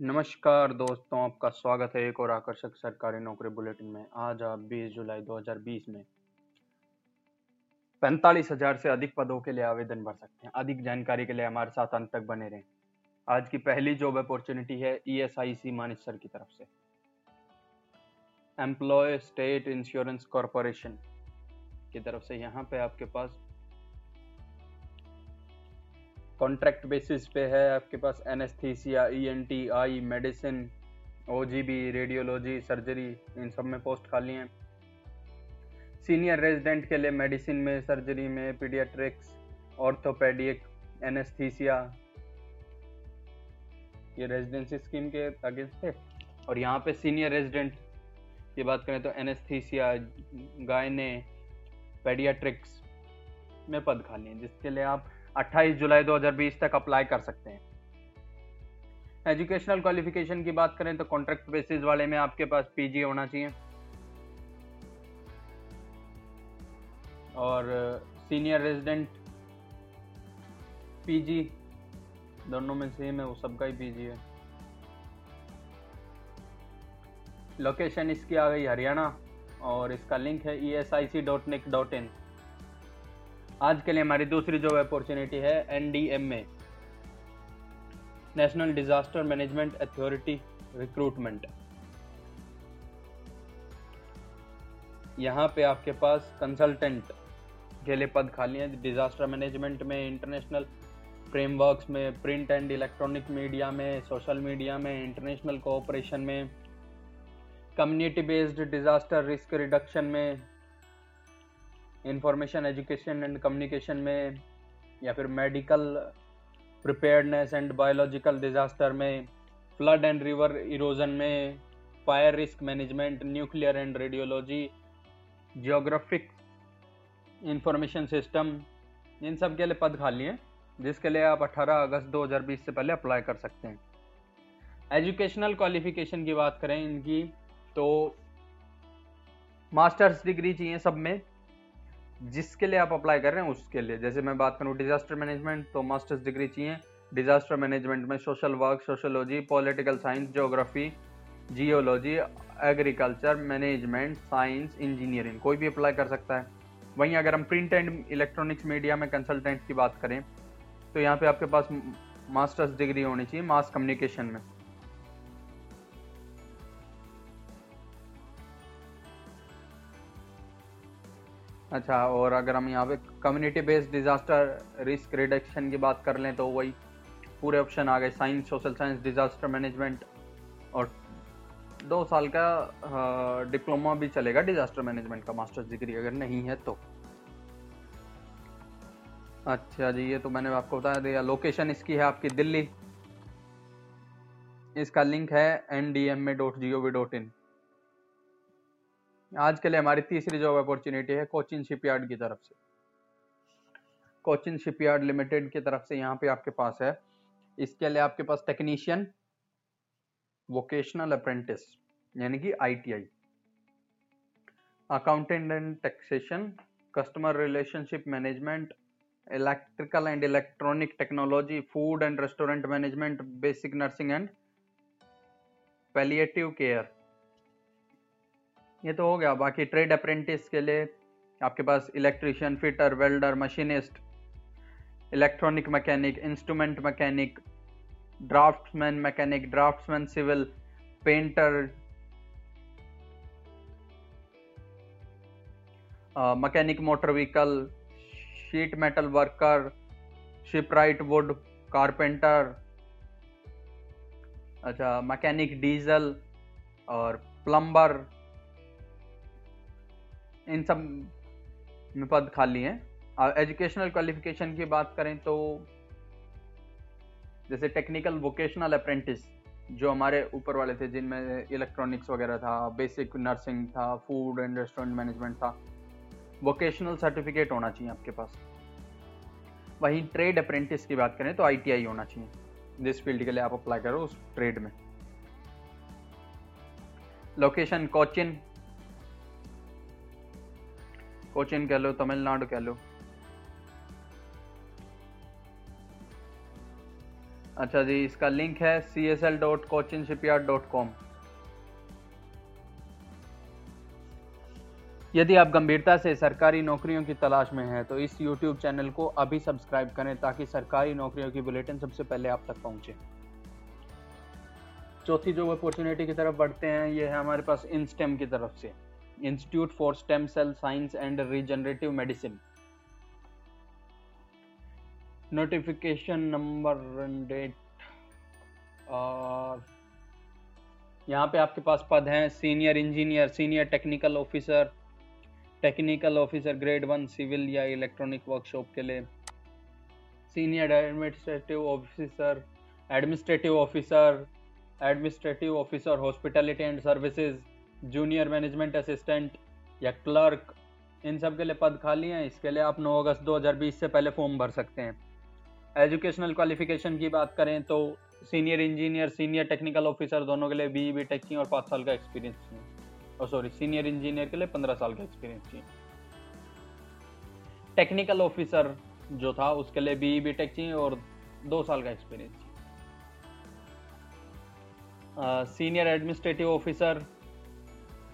नमस्कार दोस्तों, आपका स्वागत है एक और आकर्षक सरकारी नौकरी बुलेटिन में। आज आप 20 जुलाई 2020 में पैंतालीस हज़ार से अधिक पदों के लिए आवेदन भर सकते हैं। अधिक जानकारी के लिए हमारे साथ अंत तक बने रहें। आज की पहली जॉब अपॉर्चुनिटी है ईएसआईसी मानेसर की तरफ़ से। एम्प्लॉय स्टेट इंश्योरेंस कॉरपोरेशन की तरफ़ से। यहाँ पे आपके पास कॉन्ट्रैक्ट बेसिस पे है, आपके पास anaesthesia ENT eye medicine OGB radiology surgery इन सब में पोस्ट खाली हैं। सीनियर रेजिडेंट के लिए मेडिसिन में सर्जरी में पीडियाट्रिक्स ऑर्थोपेडिक एनेस्थीसिया ये रेजिडेंसी स्कीम के अगेंस्ट थे। और यहाँ पे सीनियर रेजिडेंट की बात करें तो एनेस्थीसिया गायने पेडियाट्रिक्स में पद खाली हैं, जिसके लिए आप 28 जुलाई 2020 तक अप्लाई कर सकते हैं। एजुकेशनल क्वालिफिकेशन की बात करें तो कॉन्ट्रैक्ट बेसिस वाले में आपके पास पीजी होना चाहिए। और सीनियर रेजिडेंट पीजी दोनों में सेम है, वो सबका ही पीजी है। लोकेशन इसकी आ गई हरियाणा और इसका लिंक है E S I C dot nic dot in आज के लिए हमारी दूसरी जॉब अपॉर्चुनिटी है N D M A national disaster management authority recruitment यहाँ पे आपके पास कंसल्टेंट के लिए पद खाली हैं। डिजास्टर मैनेजमेंट में इंटरनेशनल फ्रेमवर्क्स में प्रिंट एंड इलेक्ट्रॉनिक मीडिया में सोशल मीडिया में इंटरनेशनल कोऑपरेशन में community based disaster risk reduction में इंफॉर्मेशन एजुकेशन एंड कम्युनिकेशन में, या फिर medical preparedness and biological disaster में फ्लड एंड रिवर इरोजन में fire risk management nuclear and radiology geographic information system इन सब के लिए पद खाली हैं, जिसके लिए आप 18 अगस्त 2020 से पहले अप्लाई कर सकते हैं। एजुकेशनल क्वालिफिकेशन की बात करें इनकी तो मास्टर्स डिग्री चाहिए सब में जिसके लिए आप अप्लाई कर रहे हैं, उसके लिए। जैसे मैं बात करूँ डिजास्टर मैनेजमेंट तो मास्टर्स डिग्री चाहिए। डिजास्टर मैनेजमेंट में social work sociology political science geography geology agriculture management science engineering कोई भी अप्लाई कर सकता है। वहीं अगर हम प्रिंट एंड इलेक्ट्रॉनिक्स मीडिया में कंसल्टेंट की बात करें तो यहाँ पे आपके पास मास्टर्स डिग्री होनी चाहिए मास कम्युनिकेशन में। अच्छा और अगर हम यहाँ पे community based disaster risk reduction की बात कर लें तो वही पूरे ऑप्शन आ गए science social science disaster management और दो साल का डिप्लोमा भी चलेगा डिजास्टर मैनेजमेंट का मास्टर्स डिग्री अगर नहीं है तो। अच्छा जी, ये तो मैंने आपको बता दिया। लोकेशन इसकी है आपकी दिल्ली। इसका लिंक है N D M A dot G O V dot in आज के लिए हमारी तीसरी जॉब अपॉर्चुनिटी है कोचिन शिपयार्ड की तरफ़ से। कोचिन शिपयार्ड लिमिटेड की तरफ़ से यहाँ पे आपके पास है। इसके लिए आपके पास टेक्नीशियन वोकेशनल अप्रेंटिस यानी कि ITI accountant and taxation customer relationship management electrical and electronic technology food and restaurant management basic nursing and palliative care ये तो हो गया। बाकी ट्रेड अप्रेंटिस के लिए आपके पास electrician fitter welder machinist electronic mechanic instrument mechanic draughtsman mechanic draughtsman civil painter mechanic motor vehicle sheet metal worker shipwright wood carpenter अच्छा mechanic diesel और प्लम्बर इन सब में पद खाली हैं। और एजुकेशनल क्वालिफिकेशन की बात करें तो जैसे टेक्निकल वोकेशनल अप्रेंटिस जो हमारे ऊपर वाले थे, जिनमें इलेक्ट्रॉनिक्स वगैरह था बेसिक नर्सिंग था फ़ूड एंड रेस्टोरेंट मैनेजमेंट था वोकेशनल सर्टिफिकेट होना चाहिए आपके पास। वहीं ट्रेड अप्रेंटिस की बात करें तो आईटीआई होना चाहिए। जिस फ़ील्ड के लिए आप अप्लाई करो उस ट्रेड में। लोकेशन कोचिन कोचिन कह लो, तमिलनाडु कह लो। अच्छा जी, इसका लिंक है C S L dot Cochin shipyard dot com यदि आप गंभीरता से सरकारी नौकरियों की तलाश में हैं तो इस YouTube चैनल को अभी सब्सक्राइब करें ताकि सरकारी नौकरियों की बुलेटिन सबसे पहले आप तक पहुँचे। चौथी जो अपॉर्चुनिटी की तरफ़ बढ़ते हैं, ये है हमारे पास इंस्टेम की तरफ़ से। Institute for stem cell science and regenerative medicine notification number date और यहाँ पे आपके पास पद हैं senior engineer senior technical officer technical officer grade one civil या इलेक्ट्रॉनिक वर्कशॉप के लिए senior administrative officer administrative officer administrative officer hospitality and services junior management assistant या क्लर्क, इन सब के लिए पद खाली हैं। इसके लिए आप 9 अगस्त 2020 से पहले फॉर्म भर सकते हैं। एजुकेशनल क्वालिफिकेशन की बात करें तो senior engineer, senior technical officer दोनों के लिए बी बी टेक की और पाँच साल का एक्सपीरियंस चाहिए। और सॉरी सीनियर इंजीनियर के लिए पंद्रह साल का एक्सपीरियंस चाहिए। टेक्निकल ऑफिसर जो था, उसके लिए बी बी टेक चाहिए और दो साल का एक्सपीरियंस चाहिए। सीनियर एडमिनिस्ट्रेटिव ऑफिसर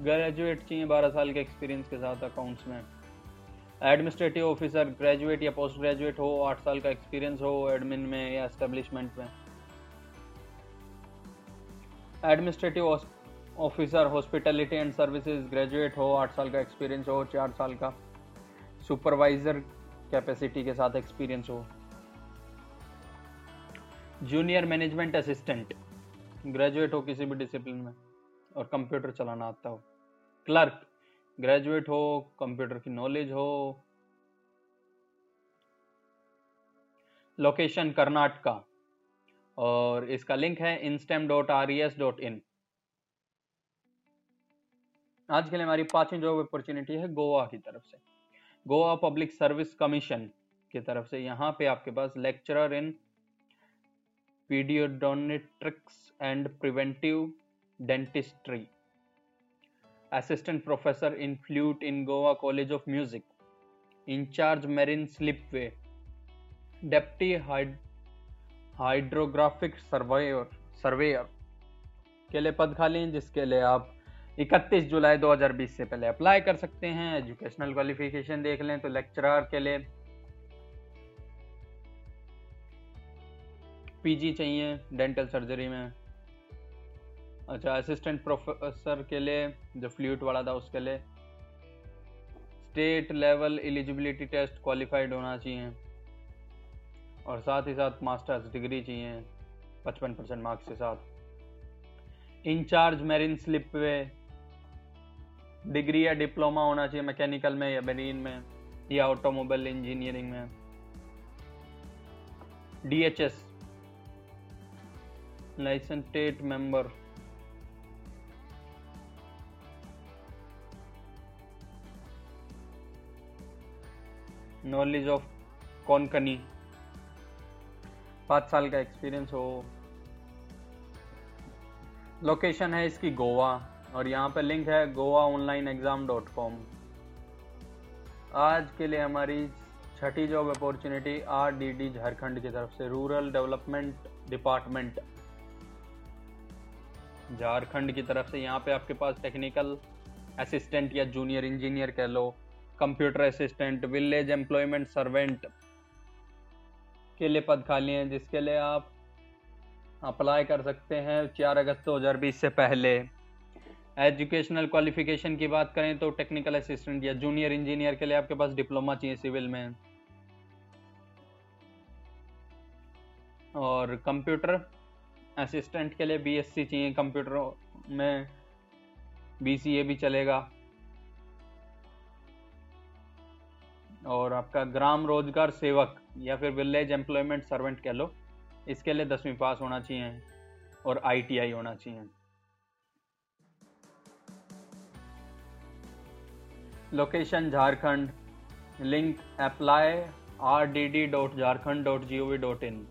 ग्रेजुएट चाहिए बारह साल के एक्सपीरियंस के साथ अकाउंट्स में। एडमिनिस्ट्रेटिव ऑफिसर ग्रेजुएट या पोस्ट ग्रेजुएट हो, आठ साल का एक्सपीरियंस हो एडमिन में या एस्टेब्लिशमेंट में। Administrative officer hospitality and services graduate हो, आठ साल का एक्सपीरियंस हो, चार साल का। सुपरवाइजर कैपेसिटी के साथ एक्सपीरियंस हो। जूनियर मैनेजमेंट असिस्टेंट ग्रेजुएट हो किसी भी डिसिप्लिन में। और कंप्यूटर चलाना आता हो। क्लर्क, ग्रेजुएट हो, कंप्यूटर की नॉलेज हो। लोकेशन कर्नाटका और इसका लिंक है instem dot R S dot in आज के लिए हमारी पांचवी जॉब अपॉर्चुनिटी है गोवा की तरफ़ से। गोवा पब्लिक सर्विस कमीशन की तरफ़ से यहाँ पे आपके पास lecturer in pedodontics and preventive dentistry assistant professor in flute in Goa college of music in-charge marine slipway deputy hydrographic surveyor surveyor के लिए पद खाली हैं, जिसके लिए आप 31 जुलाई 2020 से पहले अप्लाई कर सकते हैं। एजुकेशनल क्वालिफिकेशन देख लें तो लेक्चरर के लिए पीजी चाहिए डेंटल सर्जरी में। अच्छा असिस्टेंट प्रोफेसर के लिए जो फ्लूट वाला था उसके लिए state level eligibility test qualified होना चाहिए और साथ ही साथ मास्टर्स डिग्री चाहिए पचपन परसेंट मार्क्स के साथ। In charge marine slipway degree या डिप्लोमा होना चाहिए मैकेनिकल में या मेरीन में या ऑटोमोबाइल इंजीनियरिंग में। DHS licentiate member knowledge of Konkani पाँच साल का एक्सपीरियंस हो। लोकेशन है इसकी गोवा, और यहाँ पे लिंक है Goa online exam dot com आज के लिए हमारी छठी job opportunity R D D Jharkhand की तरफ़ से रूरल डेवलपमेंट डिपार्टमेंट झारखंड की तरफ़ से यहाँ पे आपके पास टेक्निकल असिस्टेंट या जूनियर इंजीनियर कह लो computer assistant, village employment servant के लिए पद खाली हैं, जिसके लिए आप अप्लाई कर सकते हैं चार अगस्त 2020 से पहले। एजुकेशनल क्वालिफिकेशन की बात करें तो टेक्निकल असिस्टेंट या जूनियर इंजीनियर के लिए आपके पास डिप्लोमा चाहिए सिविल में। और कंप्यूटर असिस्टेंट के लिए बीएससी चाहिए, कंप्यूटर में बीसीए भी चलेगा। और आपका ग्राम रोज़गार सेवक या फिर विलेज एम्प्लॉयमेंट सर्वेंट कह लो, इसके लिए दसवीं पास होना चाहिए और आईटीआई होना चाहिए। Location Jharkhand link apply R D D dot Jharkhand dot G O V dot in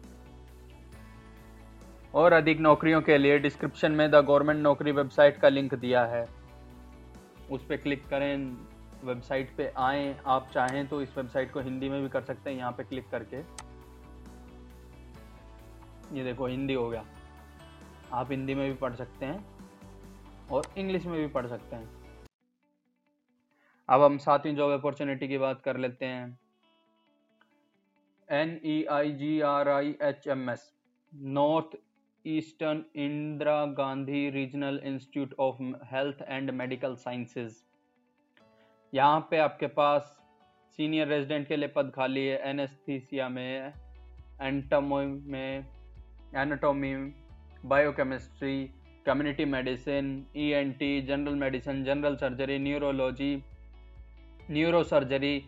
और अधिक नौकरियों के लिए डिस्क्रिप्शन में द गवर्नमेंट नौकरी वेबसाइट का लिंक दिया है। उस पर क्लिक करें वेबसाइट पे आए, आप चाहें तो इस वेबसाइट को हिंदी में भी कर सकते हैं, यहाँ पे क्लिक करके। ये देखो, हिंदी हो गया। आप हिंदी में भी पढ़ सकते हैं और इंग्लिश में भी पढ़ सकते हैं। अब हम सातवीं जॉब अपॉर्चुनिटी की बात कर लेते हैं। N E I G R I H M S north eastern Indira Gandhi regional institute of health and medical sciences यहाँ पे आपके पास सीनियर रेजिडेंट के लिए पद खाली है, एनेस्थीसिया में एंटमो में, anatomy, biochemistry, community medicine ENT general medicine, general surgery, neurology neuro surgery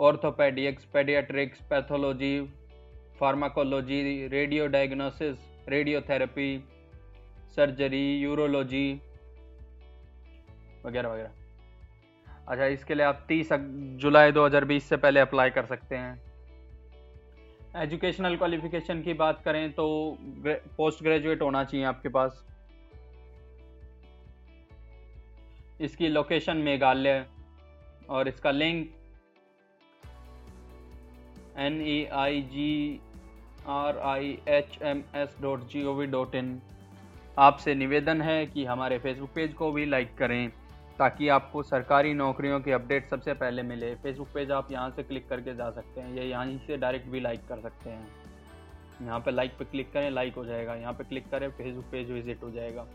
orthopaedics, paediatrics, pathology, pharmacology, radio diagnosis, radiotherapy, surgery, urology, वगैरह वगैरह। अच्छा इसके लिए आप 30 जुलाई 2020 से पहले अप्लाई कर सकते हैं। एजुकेशनल क्वालिफिकेशन की बात करें तो पोस्ट ग्रेजुएट होना चाहिए आपके पास। इसकी लोकेशन मेघालय और इसका link N E I G R I H M S dot G O V dot in आपसे निवेदन है कि हमारे फेसबुक पेज को भी लाइक करें। ताकि आपको सरकारी नौकरियों की अपडेट सबसे पहले मिले। फेसबुक पेज आप यहाँ से क्लिक करके जा सकते हैं या यहाँ से डायरेक्ट भी लाइक कर सकते हैं। यहाँ पर लाइक पर क्लिक करें लाइक हो जाएगा। यहाँ पर क्लिक करें फेसबुक पेज विज़िट हो जाएगा।